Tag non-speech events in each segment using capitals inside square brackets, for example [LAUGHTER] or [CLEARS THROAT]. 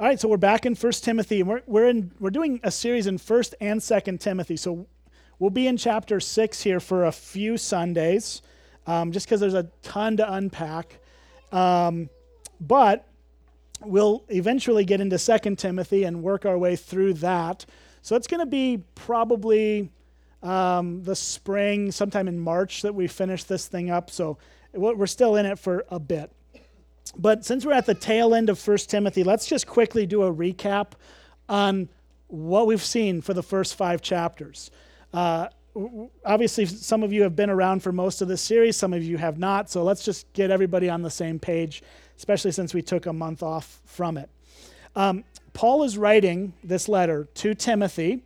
All right, so we're back in First Timothy, and we're, we're, in, we're doing a series in First and Second Timothy. So we'll be in chapter 6 here for a few Sundays, um, just because there's a ton to unpack. Um, but we'll eventually get into Second Timothy and work our way through that. So it's going to be probably um, the spring, sometime in March, that we finish this thing up. So we're still in it for a bit. But since we're at the tail end of First Timothy, let's just quickly do a recap on what we've seen for the first five chapters. Uh, obviously, some of you have been around for most of this series, some of you have not. So let's just get everybody on the same page, especially since we took a month off from it. Um, Paul is writing this letter to Timothy.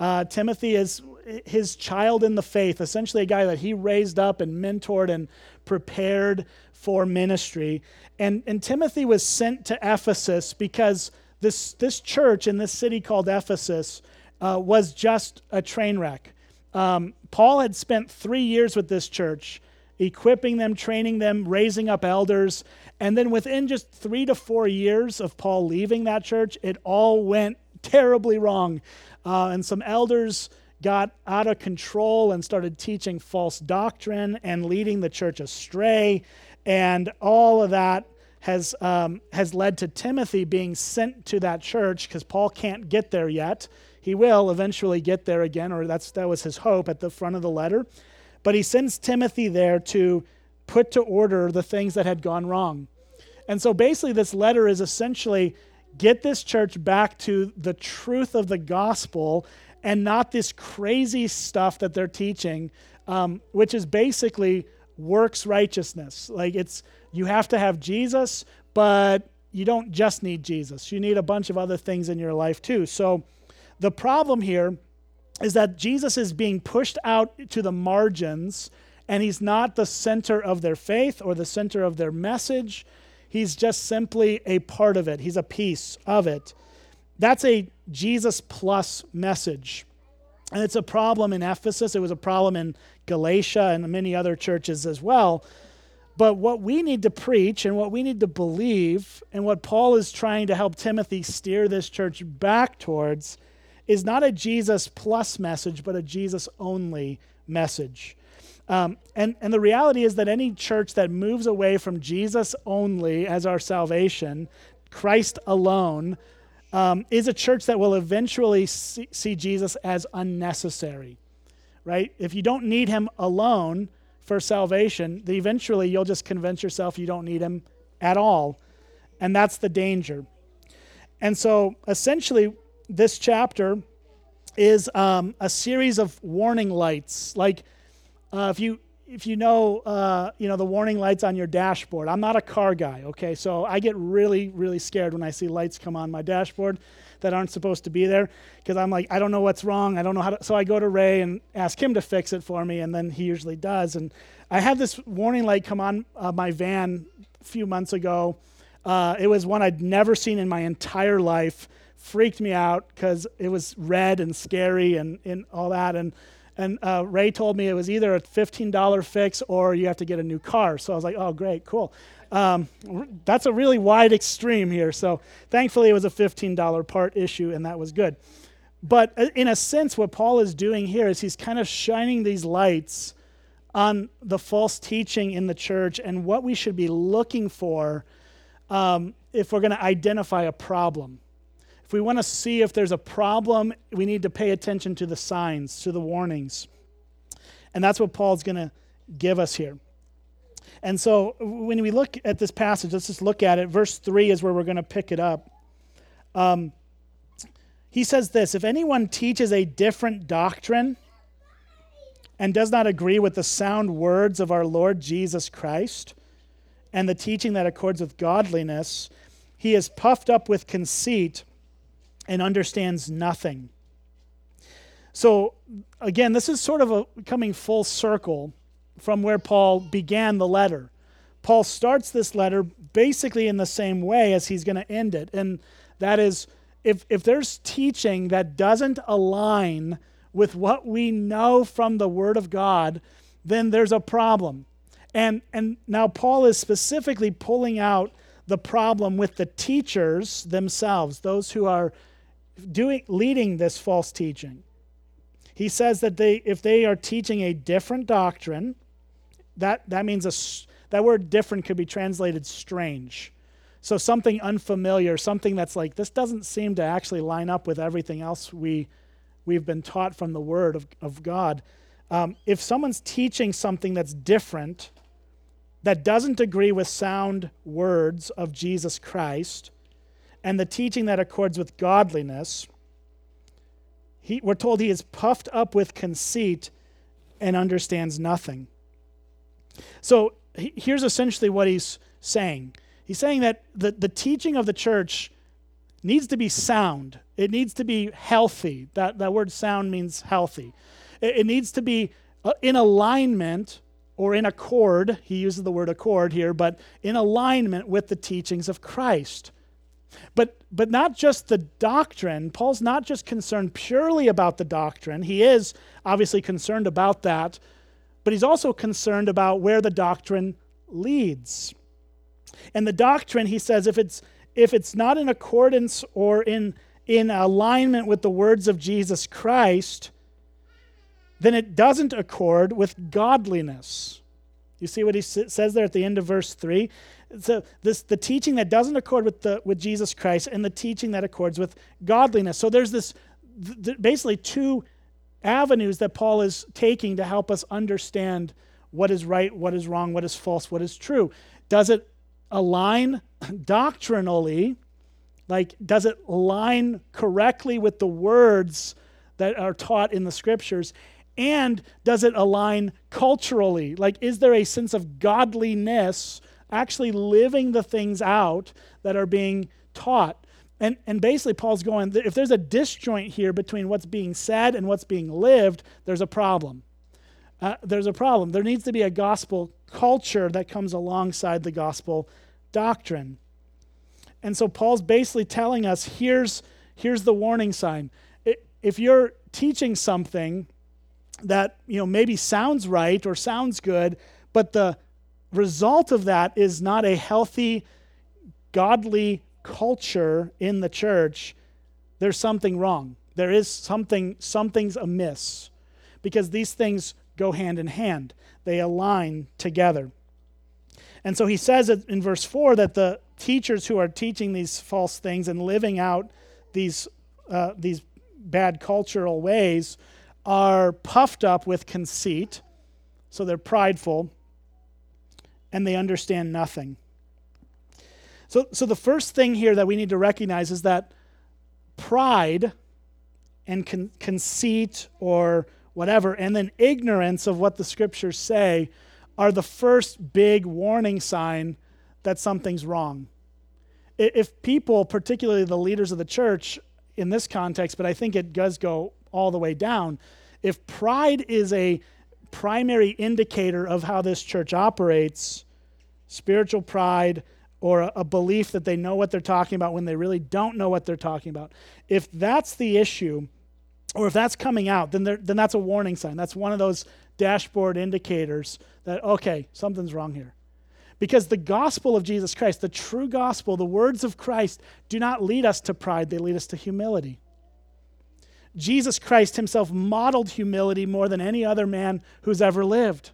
Uh, Timothy is his child in the faith, essentially a guy that he raised up and mentored and prepared for ministry. And, and Timothy was sent to Ephesus because this, this church in this city called Ephesus uh, was just a train wreck. Um, Paul had spent three years with this church, equipping them, training them, raising up elders. And then within just three to four years of Paul leaving that church, it all went terribly wrong. Uh, and some elders got out of control and started teaching false doctrine and leading the church astray. And all of that has, um, has led to Timothy being sent to that church because Paul can't get there yet. He will eventually get there again, or that's, that was his hope at the front of the letter. But he sends Timothy there to put to order the things that had gone wrong. And so basically, this letter is essentially get this church back to the truth of the gospel and not this crazy stuff that they're teaching, um, which is basically works righteousness. Like it's, you have to have Jesus, but you don't just need Jesus. You need a bunch of other things in your life too. So the problem here is that Jesus is being pushed out to the margins and he's not the center of their faith or the center of their message. He's just simply a part of it, he's a piece of it. That's a Jesus plus message. And it's a problem in Ephesus. It was a problem in Galatia and many other churches as well. But what we need to preach and what we need to believe, and what Paul is trying to help Timothy steer this church back towards, is not a Jesus plus message, but a Jesus only message. Um, and, and the reality is that any church that moves away from Jesus only as our salvation, Christ alone, um, is a church that will eventually see, see Jesus as unnecessary, right? If you don't need him alone for salvation, eventually you'll just convince yourself you don't need him at all. And that's the danger. And so essentially, this chapter is um, a series of warning lights. Like, uh, if you if you know, uh, you know the warning lights on your dashboard. I'm not a car guy, okay? So I get really, really scared when I see lights come on my dashboard that aren't supposed to be there because I'm like, I don't know what's wrong. I don't know how to. So I go to Ray and ask him to fix it for me, and then he usually does. And I had this warning light come on uh, my van a few months ago. Uh, it was one I'd never seen in my entire life. Freaked me out because it was red and scary and, and all that. And and uh, Ray told me it was either a $15 fix or you have to get a new car. So I was like, oh, great, cool. Um, that's a really wide extreme here. So thankfully, it was a $15 part issue, and that was good. But uh, in a sense, what Paul is doing here is he's kind of shining these lights on the false teaching in the church and what we should be looking for um, if we're going to identify a problem. If we want to see if there's a problem, we need to pay attention to the signs, to the warnings. And that's what Paul's going to give us here. And so when we look at this passage, let's just look at it. Verse 3 is where we're going to pick it up. Um, he says this If anyone teaches a different doctrine and does not agree with the sound words of our Lord Jesus Christ and the teaching that accords with godliness, he is puffed up with conceit and understands nothing. So, again, this is sort of a coming full circle from where Paul began the letter. Paul starts this letter basically in the same way as he's going to end it. And that is, if, if there's teaching that doesn't align with what we know from the Word of God, then there's a problem. And, and now Paul is specifically pulling out the problem with the teachers themselves, those who are doing leading this false teaching. He says that they if they are teaching a different doctrine, that that means a that word different could be translated strange. So something unfamiliar, something that's like this doesn't seem to actually line up with everything else we we've been taught from the word of, of God. Um, if someone's teaching something that's different, that doesn't agree with sound words of Jesus Christ, and the teaching that accords with godliness, he, we're told he is puffed up with conceit and understands nothing. So he, here's essentially what he's saying he's saying that the, the teaching of the church needs to be sound, it needs to be healthy. That, that word sound means healthy. It, it needs to be uh, in alignment or in accord. He uses the word accord here, but in alignment with the teachings of Christ. But, but not just the doctrine. Paul's not just concerned purely about the doctrine. He is obviously concerned about that, but he's also concerned about where the doctrine leads. And the doctrine, he says, if it's, if it's not in accordance or in, in alignment with the words of Jesus Christ, then it doesn't accord with godliness. You see what he says there at the end of verse 3? so this the teaching that doesn't accord with the with Jesus Christ and the teaching that accords with godliness. So there's this th- basically two avenues that Paul is taking to help us understand what is right, what is wrong, what is false, what is true. Does it align [CLEARS THROAT] doctrinally? Like, does it align correctly with the words that are taught in the scriptures? And does it align culturally? Like, is there a sense of godliness actually living the things out that are being taught. And, and basically, Paul's going, if there's a disjoint here between what's being said and what's being lived, there's a problem. Uh, there's a problem. There needs to be a gospel culture that comes alongside the gospel doctrine. And so Paul's basically telling us here's, here's the warning sign. If you're teaching something that you know maybe sounds right or sounds good, but the result of that is not a healthy, godly culture in the church, there's something wrong. There is something, something's amiss because these things go hand in hand, they align together. And so he says in verse 4 that the teachers who are teaching these false things and living out these, uh, these bad cultural ways are puffed up with conceit, so they're prideful and they understand nothing. So, so the first thing here that we need to recognize is that pride and con- conceit or whatever, and then ignorance of what the scriptures say are the first big warning sign that something's wrong. If people, particularly the leaders of the church in this context, but I think it does go all the way down, if pride is a primary indicator of how this church operates spiritual pride or a, a, belief that they know what they're talking about when they really don't know what they're talking about. If that's the issue, or if that's coming out, then, then that's a warning sign. That's one of those dashboard indicators that, okay, something's wrong here. Because the gospel of Jesus Christ, the true gospel, the words of Christ, do not lead us to pride, they lead us to humility. Jesus Christ himself modeled humility more than any other man who's ever lived.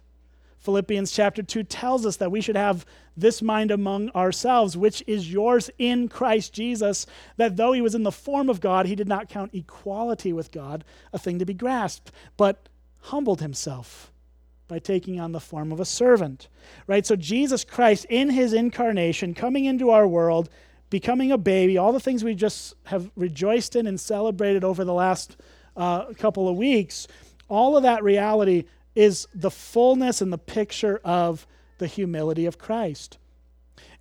Philippians chapter 2 tells us that we should have this mind among ourselves, which is yours in Christ Jesus, that though he was in the form of God, he did not count equality with God a thing to be grasped, but humbled himself by taking on the form of a servant. Right? So Jesus Christ in his incarnation coming into our world becoming a baby, all the things we just have rejoiced in and celebrated over the last uh, couple of weeks, all of that reality is the fullness and the picture of the humility of Christ.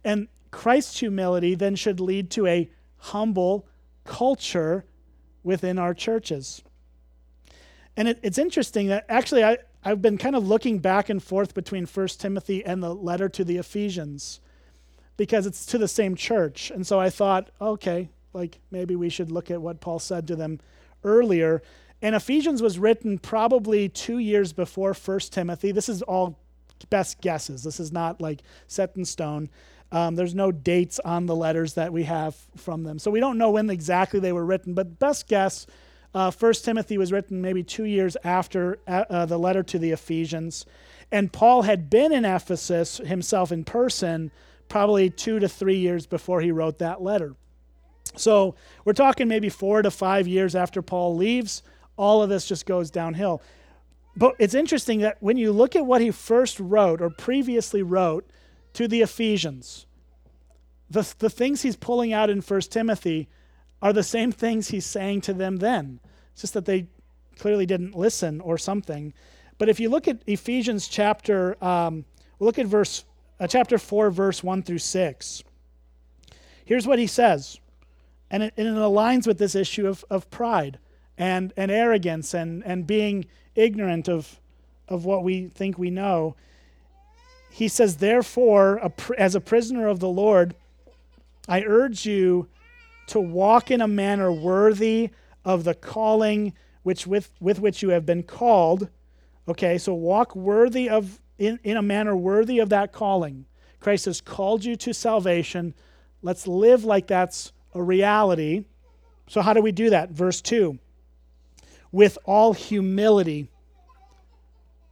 And Christ's humility then should lead to a humble culture within our churches. And it, it's interesting that actually I, I've been kind of looking back and forth between 1 Timothy and the letter to the Ephesians because it's to the same church. And so I thought, okay, like maybe we should look at what Paul said to them earlier. And Ephesians was written probably two years before 1 Timothy. This is all best guesses. This is not like set in stone. Um, there's no dates on the letters that we have from them. So we don't know when exactly they were written, but best guess, uh, 1 Timothy was written maybe two years after uh, uh, the letter to the Ephesians. And Paul had been in Ephesus himself in person probably two to three years before he wrote that letter. So we're talking maybe four to five years after Paul leaves. All of this just goes downhill. But it's interesting that when you look at what he first wrote or previously wrote to the Ephesians, the, the things he's pulling out in 1 Timothy are the same things he's saying to them then. It's just that they clearly didn't listen or something. But if you look at Ephesians chapter, um, look at verse, uh, chapter 4, verse 1 through 6. Here's what he says, and it, and it aligns with this issue of, of pride and, and arrogance and, and being ignorant of, of what we think we know. He says, Therefore, as a prisoner of the Lord, I urge you to walk in a manner worthy of the calling which with, with which you have been called. Okay, so walk worthy of in, in a manner worthy of that calling. Christ has called you to salvation. Let's live like that's a reality. So, how do we do that? Verse 2 with all humility.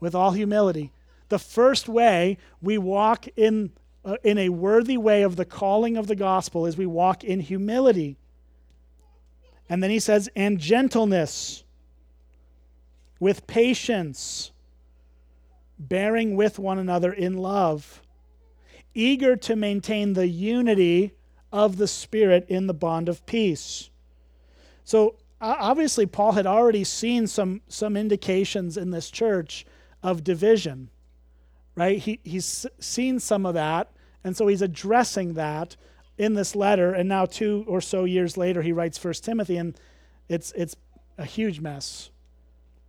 With all humility. The first way we walk in uh, in a worthy way of the calling of the gospel is we walk in humility. And then he says, and gentleness, with patience, bearing with one another in love, eager to maintain the unity of the Spirit in the bond of peace. So, obviously, Paul had already seen some, some indications in this church of division, right? He, he's seen some of that and so he's addressing that in this letter. And now, two or so years later, he writes First Timothy, and it's, it's a huge mess.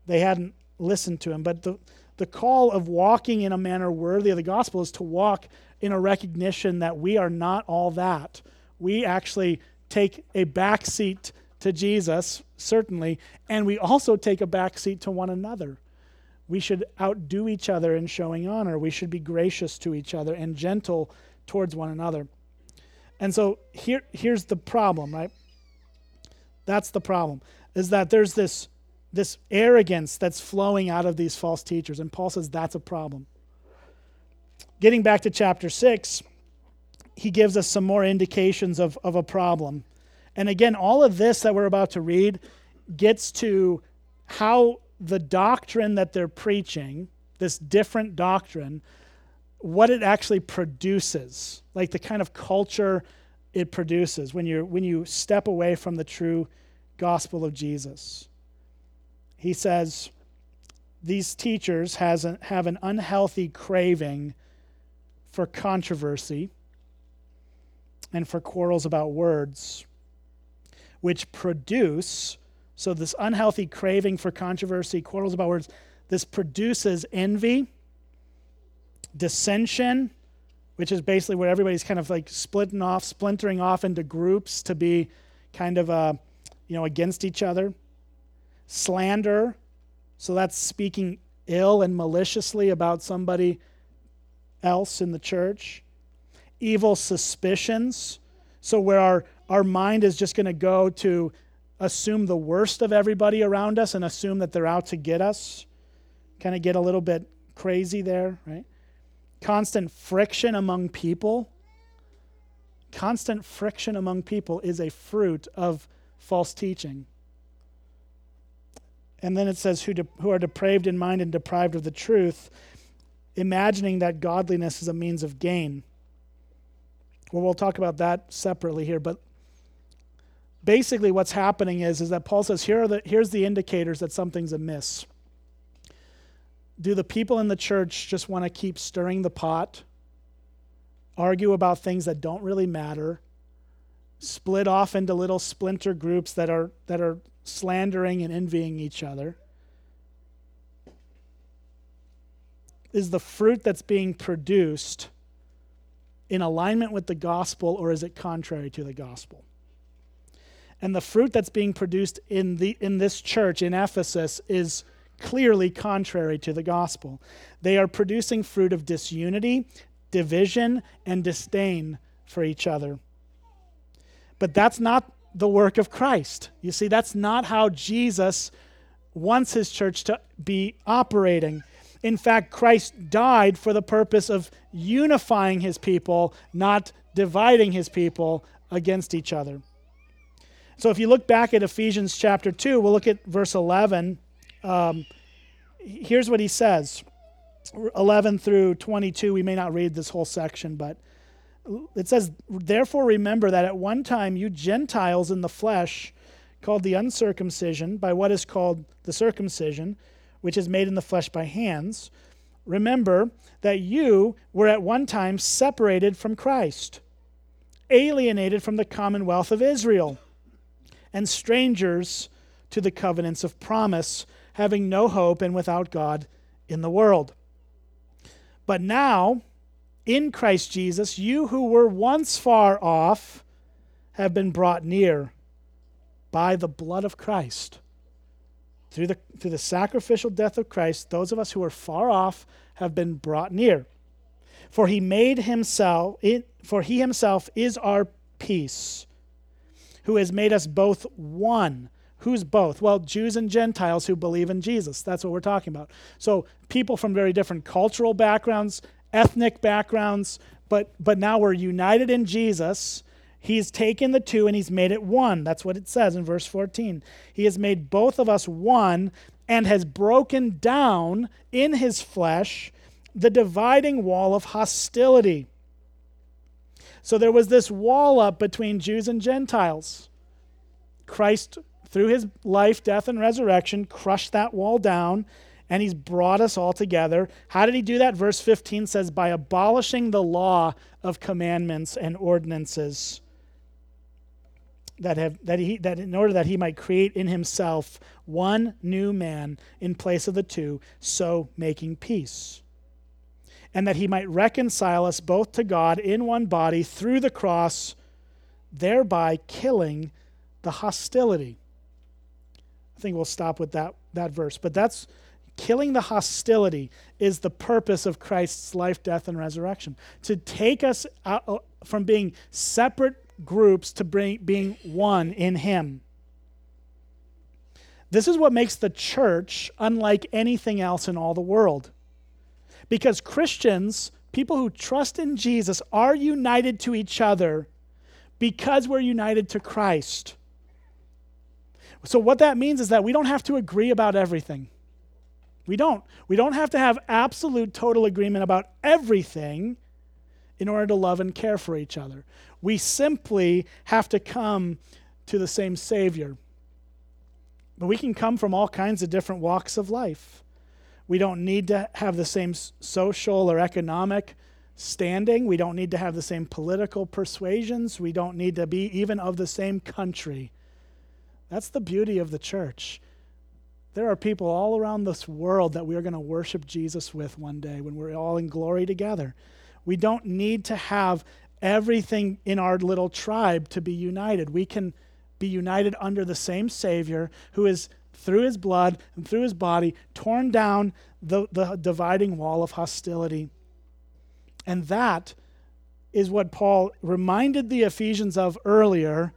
They hadn't listened to him. But the, the call of walking in a manner worthy of the gospel is to walk in a recognition that we are not all that. We actually take a back seat to Jesus, certainly, and we also take a back seat to one another. We should outdo each other in showing honor. We should be gracious to each other and gentle towards one another. And so here, here's the problem, right? That's the problem, is that there's this, this arrogance that's flowing out of these false teachers. And Paul says that's a problem. Getting back to chapter 6, he gives us some more indications of, of a problem. And again, all of this that we're about to read gets to how the doctrine that they're preaching, this different doctrine, what it actually produces, like the kind of culture it produces when you when you step away from the true gospel of Jesus. He says these teachers has a, have an unhealthy craving for controversy and for quarrels about words, which produce so this unhealthy craving for controversy, quarrels about words, this produces envy dissension, which is basically where everybody's kind of like splitting off, splintering off into groups to be kind of uh, you know against each other. Slander, so that's speaking ill and maliciously about somebody else in the church. Evil suspicions, so where our, our mind is just going to go to assume the worst of everybody around us and assume that they're out to get us. Kind of get a little bit crazy there, right? constant friction among people. Constant friction among people is a fruit of false teaching. And then it says, who, de- who are depraved in mind and deprived of the truth, imagining that godliness is a means of gain. Well, we'll talk about that separately here, but basically what's happening is, is that Paul says, Here are the, here's the indicators that something's amiss do the people in the church just want to keep stirring the pot, argue about things that don't really matter, split off into little splinter groups that are, that are slandering and envying each other? Is the fruit that's being produced in alignment with the gospel or is it contrary to the gospel? And the fruit that's being produced in, the, in this church in Ephesus is clearly contrary to the gospel. They are producing fruit of disunity, division and disdain for each other. But that's not the work of Christ. You see, that's not how Jesus wants his church to be operating. In fact, Christ died for the purpose of unifying his people, not dividing his people against each other. So if you look back at Ephesians chapter 2, we'll look at verse 11. Um, here's what he says 11 through 22. We may not read this whole section, but it says, Therefore remember that at one time you Gentiles in the flesh, called the uncircumcision by what is called the circumcision, which is made in the flesh by hands, remember that you were at one time separated from Christ, alienated from the commonwealth of Israel, and strangers to the covenants of promise, having no hope and without God in the world. But now, in Christ Jesus, you who were once far off have been brought near by the blood of Christ. Through the, through the sacrificial death of Christ, those of us who are far off have been brought near. For he made himself, for he himself is our peace, who has made us both one. Who's both? Well, Jews and Gentiles who believe in Jesus. That's what we're talking about. So, people from very different cultural backgrounds, ethnic backgrounds, but, but now we're united in Jesus He's taken the two and he's made it one. That's what it says in verse 14. He has made both of us one and has broken down in his flesh the dividing wall of hostility. So there was this wall up between Jews and Gentiles. Christ, through his life, death, and resurrection, crushed that wall down and he's brought us all together. How did he do that? Verse 15 says, by abolishing the law of commandments and ordinances that have that he that in order that he might create in himself one new man in place of the two so making peace and that he might reconcile us both to God in one body through the cross thereby killing the hostility i think we'll stop with that that verse but that's killing the hostility is the purpose of Christ's life death and resurrection to take us out uh, from being separate groups to bring, being one in Him. This is what makes the church unlike anything else in all the world. Because Christians, people who trust in Jesus, are united to each other because we're united to Christ. So, what that means is that we don't have to agree about everything. We don't. We don't have to have absolute total agreement about everything in order to love and care for each other. We simply have to come to the same Savior. But we can come from all kinds of different walks of life. We don't need to have the same social or economic standing. We don't need to have the same political persuasions. We don't need to be even of the same country. That's the beauty of the church. There are people all around this world that we are going to worship Jesus with one day when we're all in glory together. We don't need to have everything in our little tribe to be united. We can be united under the same Savior who is, through his blood and through his body, torn down the, the dividing wall of hostility. And that is what Paul reminded the Ephesians of earlier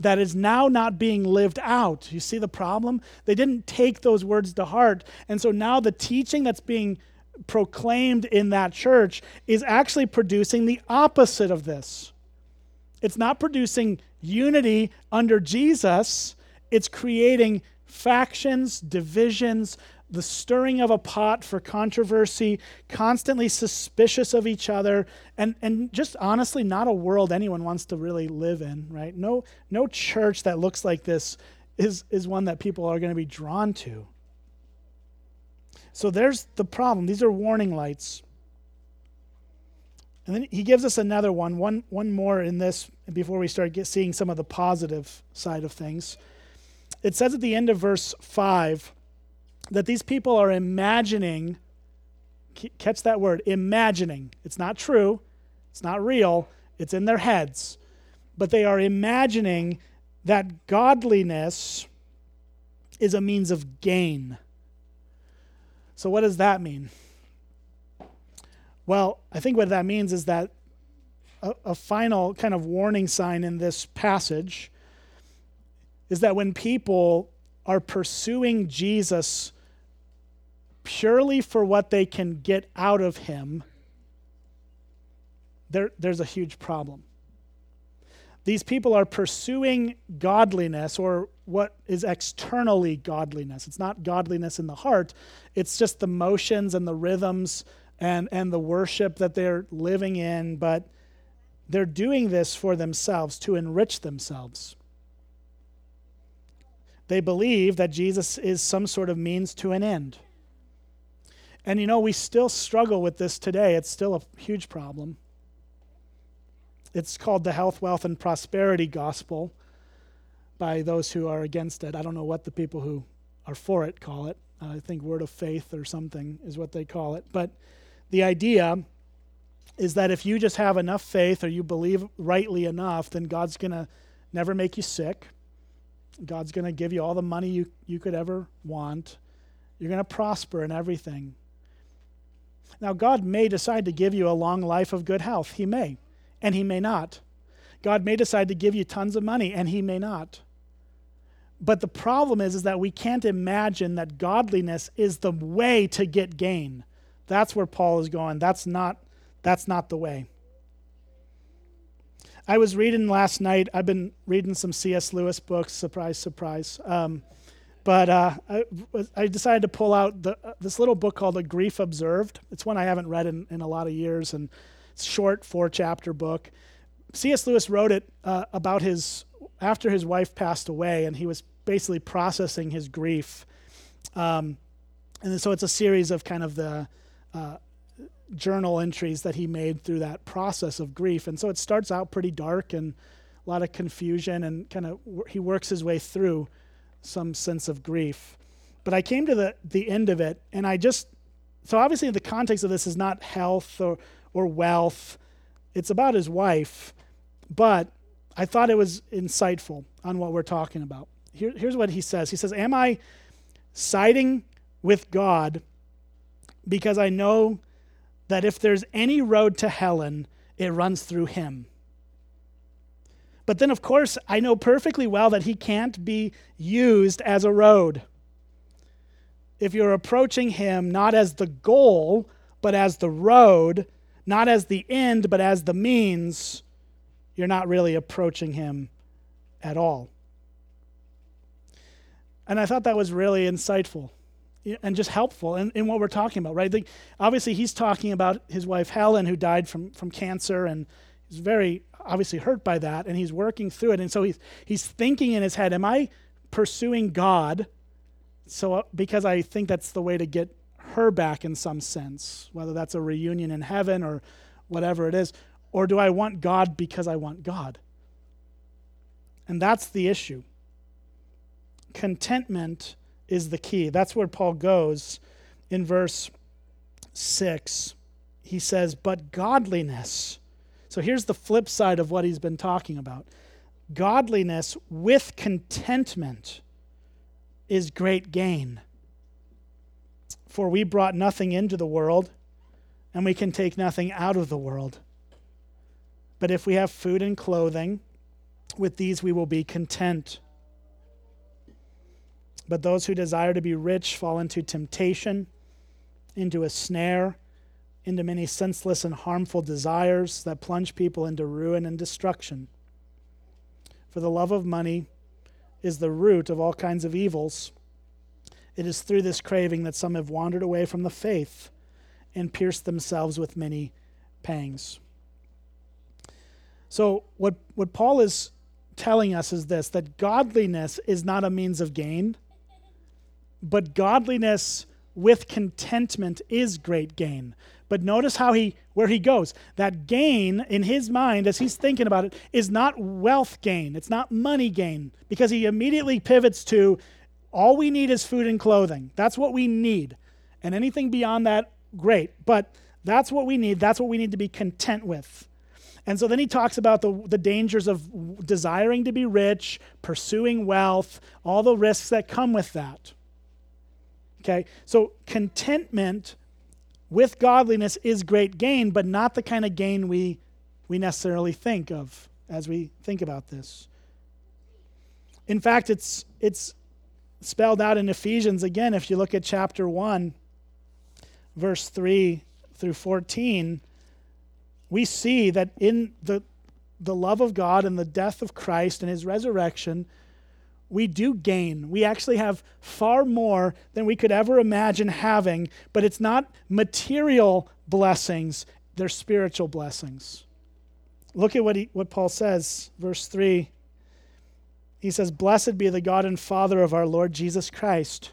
that is now not being lived out. You see the problem? They didn't take those words to heart. And so now the teaching that's being proclaimed in that church is actually producing the opposite of this. It's not producing unity under Jesus, it's creating factions, divisions, the stirring of a pot for controversy, constantly suspicious of each other, and, and just honestly, not a world anyone wants to really live in, right? No, no church that looks like this is, is one that people are going to be drawn to. So there's the problem. These are warning lights. And then he gives us another one, one, one more in this before we start get, seeing some of the positive side of things. It says at the end of verse 5 that these people are imagining, catch that word, imagining. It's not true, it's not real, it's in their heads. But they are imagining that godliness is a means of gain. So, what does that mean? Well, I think what that means is that a, a final kind of warning sign in this passage is that when people are pursuing Jesus purely for what they can get out of him, there, there's a huge problem. These people are pursuing godliness or what is externally godliness. It's not godliness in the heart, it's just the motions and the rhythms and, and the worship that they're living in, but they're doing this for themselves to enrich themselves. They believe that Jesus is some sort of means to an end. And you know, we still struggle with this today. It's still a huge problem. It's called the health, wealth, and prosperity gospel by those who are against it. I don't know what the people who are for it call it. Uh, I think word of faith or something is what they call it. But the idea is that if you just have enough faith or you believe rightly enough, then God's going to never make you sick. God's going to give you all the money you, you could ever want. You're going to prosper in everything. Now, God may decide to give you a long life of good health. He may and he may not. God may decide to give you tons of money, and he may not. But the problem is, is that we can't imagine that godliness is the way to get gain. That's where Paul is going. That's not, that's not the way. I was reading last night. I've been reading some C.S. Lewis books. Surprise, surprise. Um, but uh, I, I, decided to pull out the, uh, this little book called A Grief Observed. It's one I haven't read in, in a lot of years, and it's short four chapter book. C.S. Lewis wrote it uh, about his after his wife passed away, and he was basically processing his grief. Um, and so it's a series of kind of the uh, journal entries that he made through that process of grief. And so it starts out pretty dark and a lot of confusion, and kind of he works his way through some sense of grief. But I came to the, the end of it, and I just so obviously the context of this is not health or or wealth. It's about his wife, but I thought it was insightful on what we're talking about. Here, here's what he says He says, Am I siding with God because I know that if there's any road to Helen, it runs through him? But then, of course, I know perfectly well that he can't be used as a road. If you're approaching him not as the goal, but as the road, not as the end, but as the means, you're not really approaching him at all. And I thought that was really insightful and just helpful in, in what we're talking about, right? obviously, he's talking about his wife Helen, who died from, from cancer, and he's very obviously hurt by that, and he's working through it. And so he's, he's thinking in his head, Am I pursuing God? So, uh, because I think that's the way to get her back in some sense, whether that's a reunion in heaven or whatever it is? Or do I want God because I want God? And that's the issue. Contentment is the key. That's where Paul goes in verse 6. He says, But godliness. So here's the flip side of what he's been talking about godliness with contentment is great gain. For we brought nothing into the world, and we can take nothing out of the world. But if we have food and clothing, with these we will be content. But those who desire to be rich fall into temptation, into a snare, into many senseless and harmful desires that plunge people into ruin and destruction. For the love of money is the root of all kinds of evils. It is through this craving that some have wandered away from the faith and pierced themselves with many pangs. So, what, what Paul is telling us is this that godliness is not a means of gain, but godliness with contentment is great gain. But notice how he where he goes. That gain in his mind as he's thinking about it is not wealth gain. It's not money gain because he immediately pivots to all we need is food and clothing. That's what we need. And anything beyond that, great. But that's what we need. That's what we need to be content with. And so then he talks about the, the dangers of desiring to be rich, pursuing wealth, all the risks that come with that. Okay? So contentment with godliness is great gain, but not the kind of gain we, we necessarily think of as we think about this. In fact, it's, it's spelled out in Ephesians again. If you look at chapter 1, verse 3 through 14, we see that in the, the love of God and the death of Christ and his resurrection, we do gain. We actually have far more than we could ever imagine having, but it's not material blessings, they're spiritual blessings. Look at what, he, what Paul says, verse 3. He says, Blessed be the God and Father of our Lord Jesus Christ,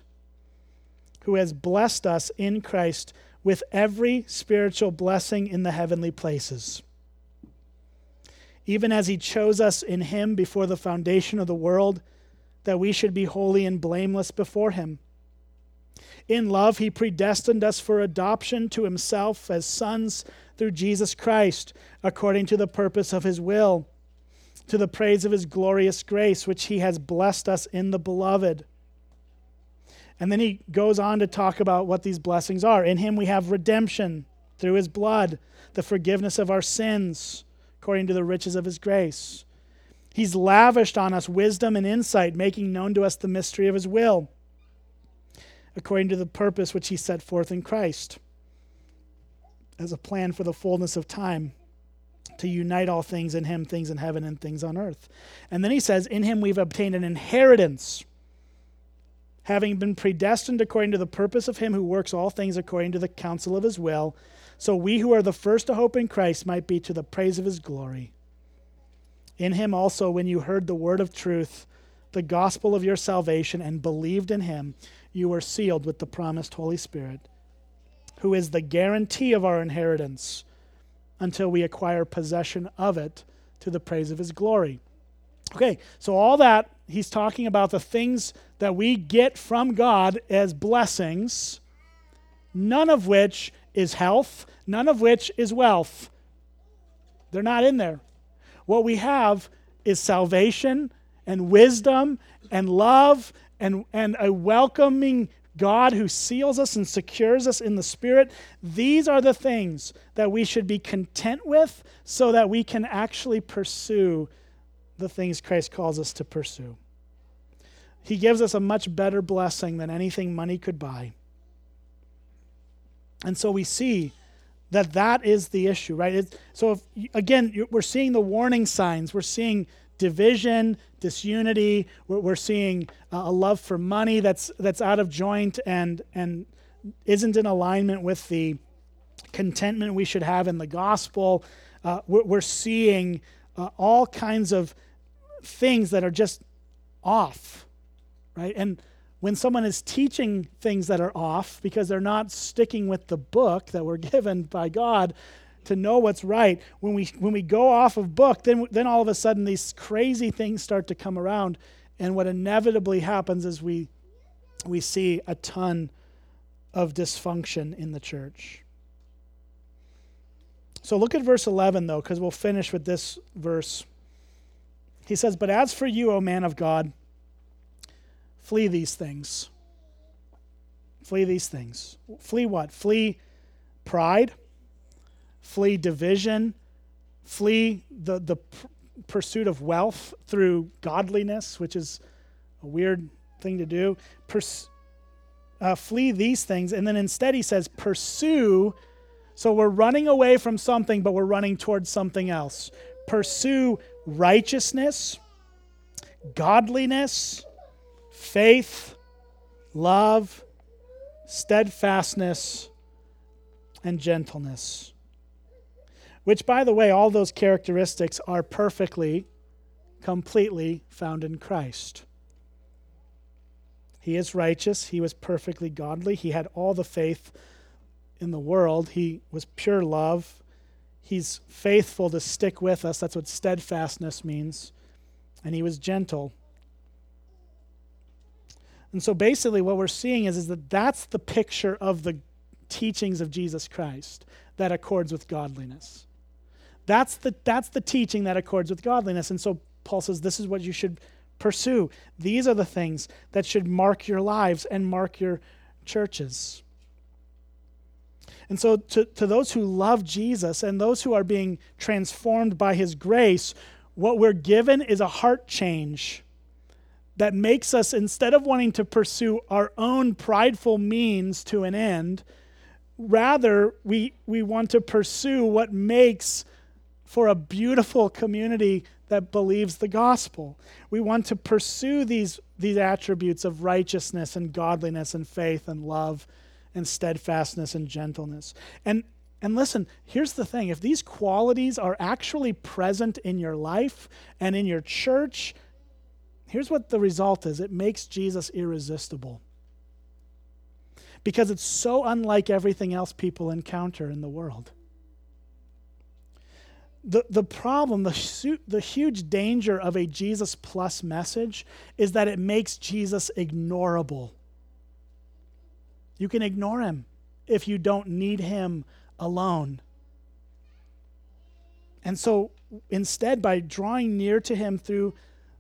who has blessed us in Christ with every spiritual blessing in the heavenly places. Even as he chose us in him before the foundation of the world, that we should be holy and blameless before him. In love, he predestined us for adoption to himself as sons through Jesus Christ, according to the purpose of his will, to the praise of his glorious grace, which he has blessed us in the beloved. And then he goes on to talk about what these blessings are. In him we have redemption through his blood, the forgiveness of our sins, according to the riches of his grace. He's lavished on us wisdom and insight, making known to us the mystery of his will, according to the purpose which he set forth in Christ, as a plan for the fullness of time to unite all things in him, things in heaven and things on earth. And then he says, In him we've obtained an inheritance having been predestined according to the purpose of him who works all things according to the counsel of his will, so we who are the first to hope in Christ might be to the praise of his glory. In him also, when you heard the word of truth, the gospel of your salvation, and believed in him, you were sealed with the promised Holy Spirit, who is the guarantee of our inheritance until we acquire possession of it to the praise of his glory. Okay, so all that, he's talking about the things that we get from God as blessings, none of which is health, none of which is wealth. They're not in there. What we have is salvation and wisdom and love and, and a welcoming God who seals us and secures us in the Spirit. These are the things that we should be content with so that we can actually pursue the things Christ calls us to pursue. He gives us a much better blessing than anything money could buy. And so we see that that is the issue, right? It's, so, if, again, we're seeing the warning signs. We're seeing division, disunity. We're, we're seeing a love for money that's that's out of joint and and isn't in alignment with the contentment we should have in the gospel. Uh, we're, we're, seeing uh, all kinds of things that are just off, right? And when someone is teaching things that are off because they're not sticking with the book that we're [LAUGHS] given by God to know what's right, when we when we go off of book, then then all of a sudden these crazy things start to come around, and what inevitably happens is we we see a ton of dysfunction in the church. So look at verse 11 though, because we'll finish with this verse. He says, But as for you, O man of God, flee these things. Flee these things. Flee what? Flee pride, flee division, flee the, the pursuit of wealth through godliness, which is a weird thing to do. Uh, flee these things. And then instead, he says, pursue. So we're running away from something, but we're running towards something else. Pursue righteousness, godliness, faith, love, steadfastness, and gentleness. Which, by the way, all those characteristics are perfectly, completely found in Christ. He is righteous. He was perfectly godly. He had all the faith in the world. He was pure love. He's faithful to stick with us. That's what steadfastness means. And he was gentle. And so basically, what we're seeing is, is that that's the picture of the teachings of Jesus Christ that accords with godliness. That's the, that's the teaching that accords with godliness. And so Paul says this is what you should pursue. These are the things that should mark your lives and mark your churches. And so, to, to those who love Jesus and those who are being transformed by his grace, what we're given is a heart change that makes us, instead of wanting to pursue our own prideful means to an end, rather we, we want to pursue what makes for a beautiful community that believes the gospel. We want to pursue these, these attributes of righteousness and godliness and faith and love and steadfastness and gentleness. And and listen, here's the thing if these qualities are actually present in your life and in your church, here's what the result is it makes Jesus irresistible. Because it's so unlike everything else people encounter in the world. The, the problem, the, the huge danger of a Jesus plus message is that it makes Jesus ignorable. You can ignore him if you don't need him alone. And so instead, by drawing near to him through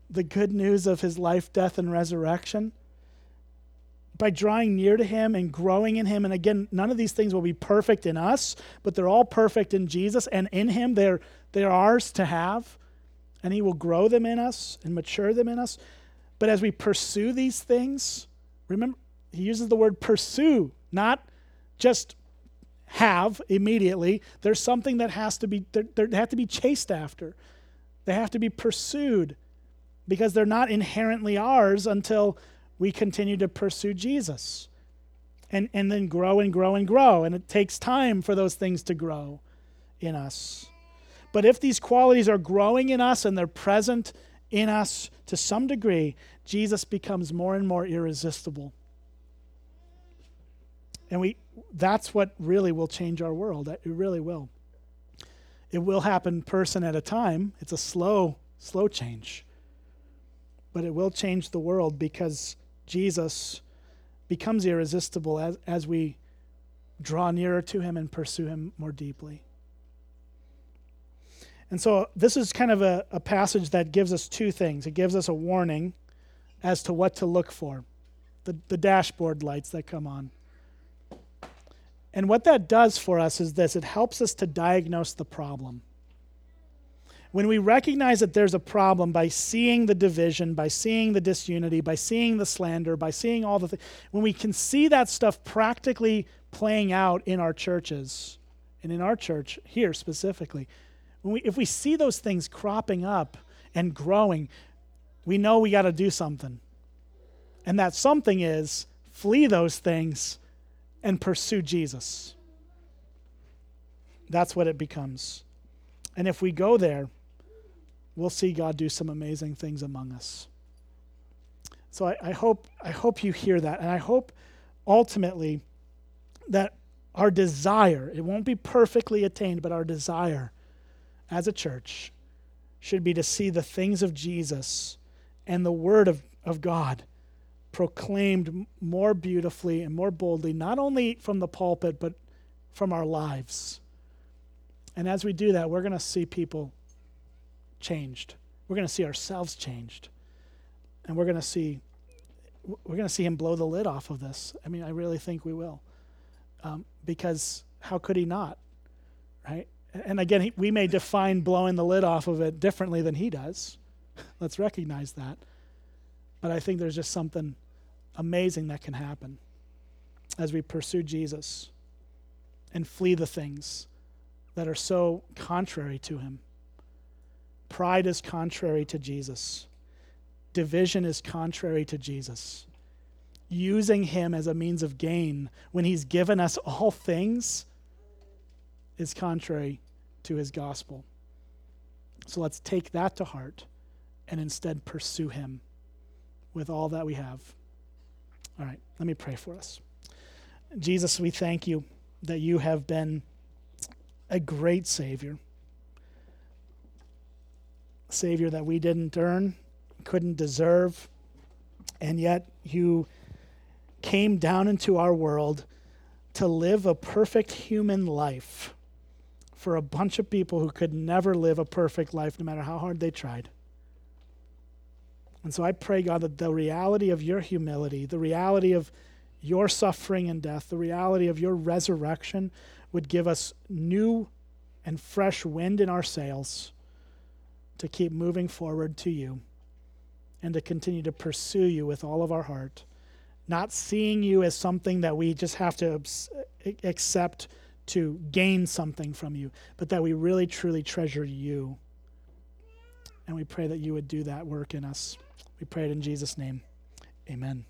the good news of his life, death, and resurrection, by drawing near to him and growing in him, and again, none of these things will be perfect in us, but they're all perfect in Jesus, and in him they're, they're ours to have, and he will grow them in us and mature them in us. But as we pursue these things, remember, he uses the word pursue, not just have immediately. There's something that has to be, they have to be chased after. They have to be pursued because they're not inherently ours until we continue to pursue Jesus. And, and then grow and grow and grow. And it takes time for those things to grow in us. But if these qualities are growing in us and they're present in us to some degree, Jesus becomes more and more irresistible. And we that's what really will change our world. It really will. It will happen person at a time. It's a slow, slow change. But it will change the world because Jesus becomes irresistible as, as we draw nearer to him and pursue him more deeply. And so this is kind of a, a passage that gives us two things. It gives us a warning as to what to look for the, the dashboard lights that come on. And what that does for us is this it helps us to diagnose the problem. When we recognize that there's a problem by seeing the division, by seeing the disunity, by seeing the slander, by seeing all the things, when we can see that stuff practically playing out in our churches, and in our church here specifically, we, if we see those things cropping up and growing, we know we got to do something. And that something is flee those things and pursue Jesus. That's what it becomes. And if we go there, we'll see God do some amazing things among us. So I, I, hope I hope you hear that, and I hope ultimately that our desire, it won't be perfectly attained, but our desire as a church should be to see the things of Jesus and the Word of, of God proclaimed more beautifully and more boldly, not only from the pulpit, but from our lives. And as we do that, we're going to see people changed. We're going to see ourselves changed. And we're going to see we're going to see him blow the lid off of this. I mean, I really think we will. Um, because how could he not? Right? And again, he, we may define blowing the lid off of it differently than he does. [LAUGHS] Let's recognize that. But I think there's just something amazing that can happen as we pursue Jesus and flee the things that are so contrary to him. Pride is contrary to Jesus. Division is contrary to Jesus. Using him as a means of gain when he's given us [LAUGHS] all things is contrary to his gospel. So let's take that to heart and instead pursue him with all that we have. All right, let me pray for us. Jesus, we thank you that you have been a great Savior. Savior that we didn't earn, couldn't deserve, and yet you came down into our world to live a perfect human life for a bunch of people who could never live a perfect life no matter how hard they tried. And so I pray, God, that the reality of your humility, the reality of your suffering and death, the reality of your resurrection would give us new and fresh wind in our sails to keep moving forward to you and to continue to pursue you with all of our heart, not seeing you as something that we just have to accept to gain something from you, but that we really truly treasure you. And we pray that you would do that work in us. We pray it in Jesus' name. Amen.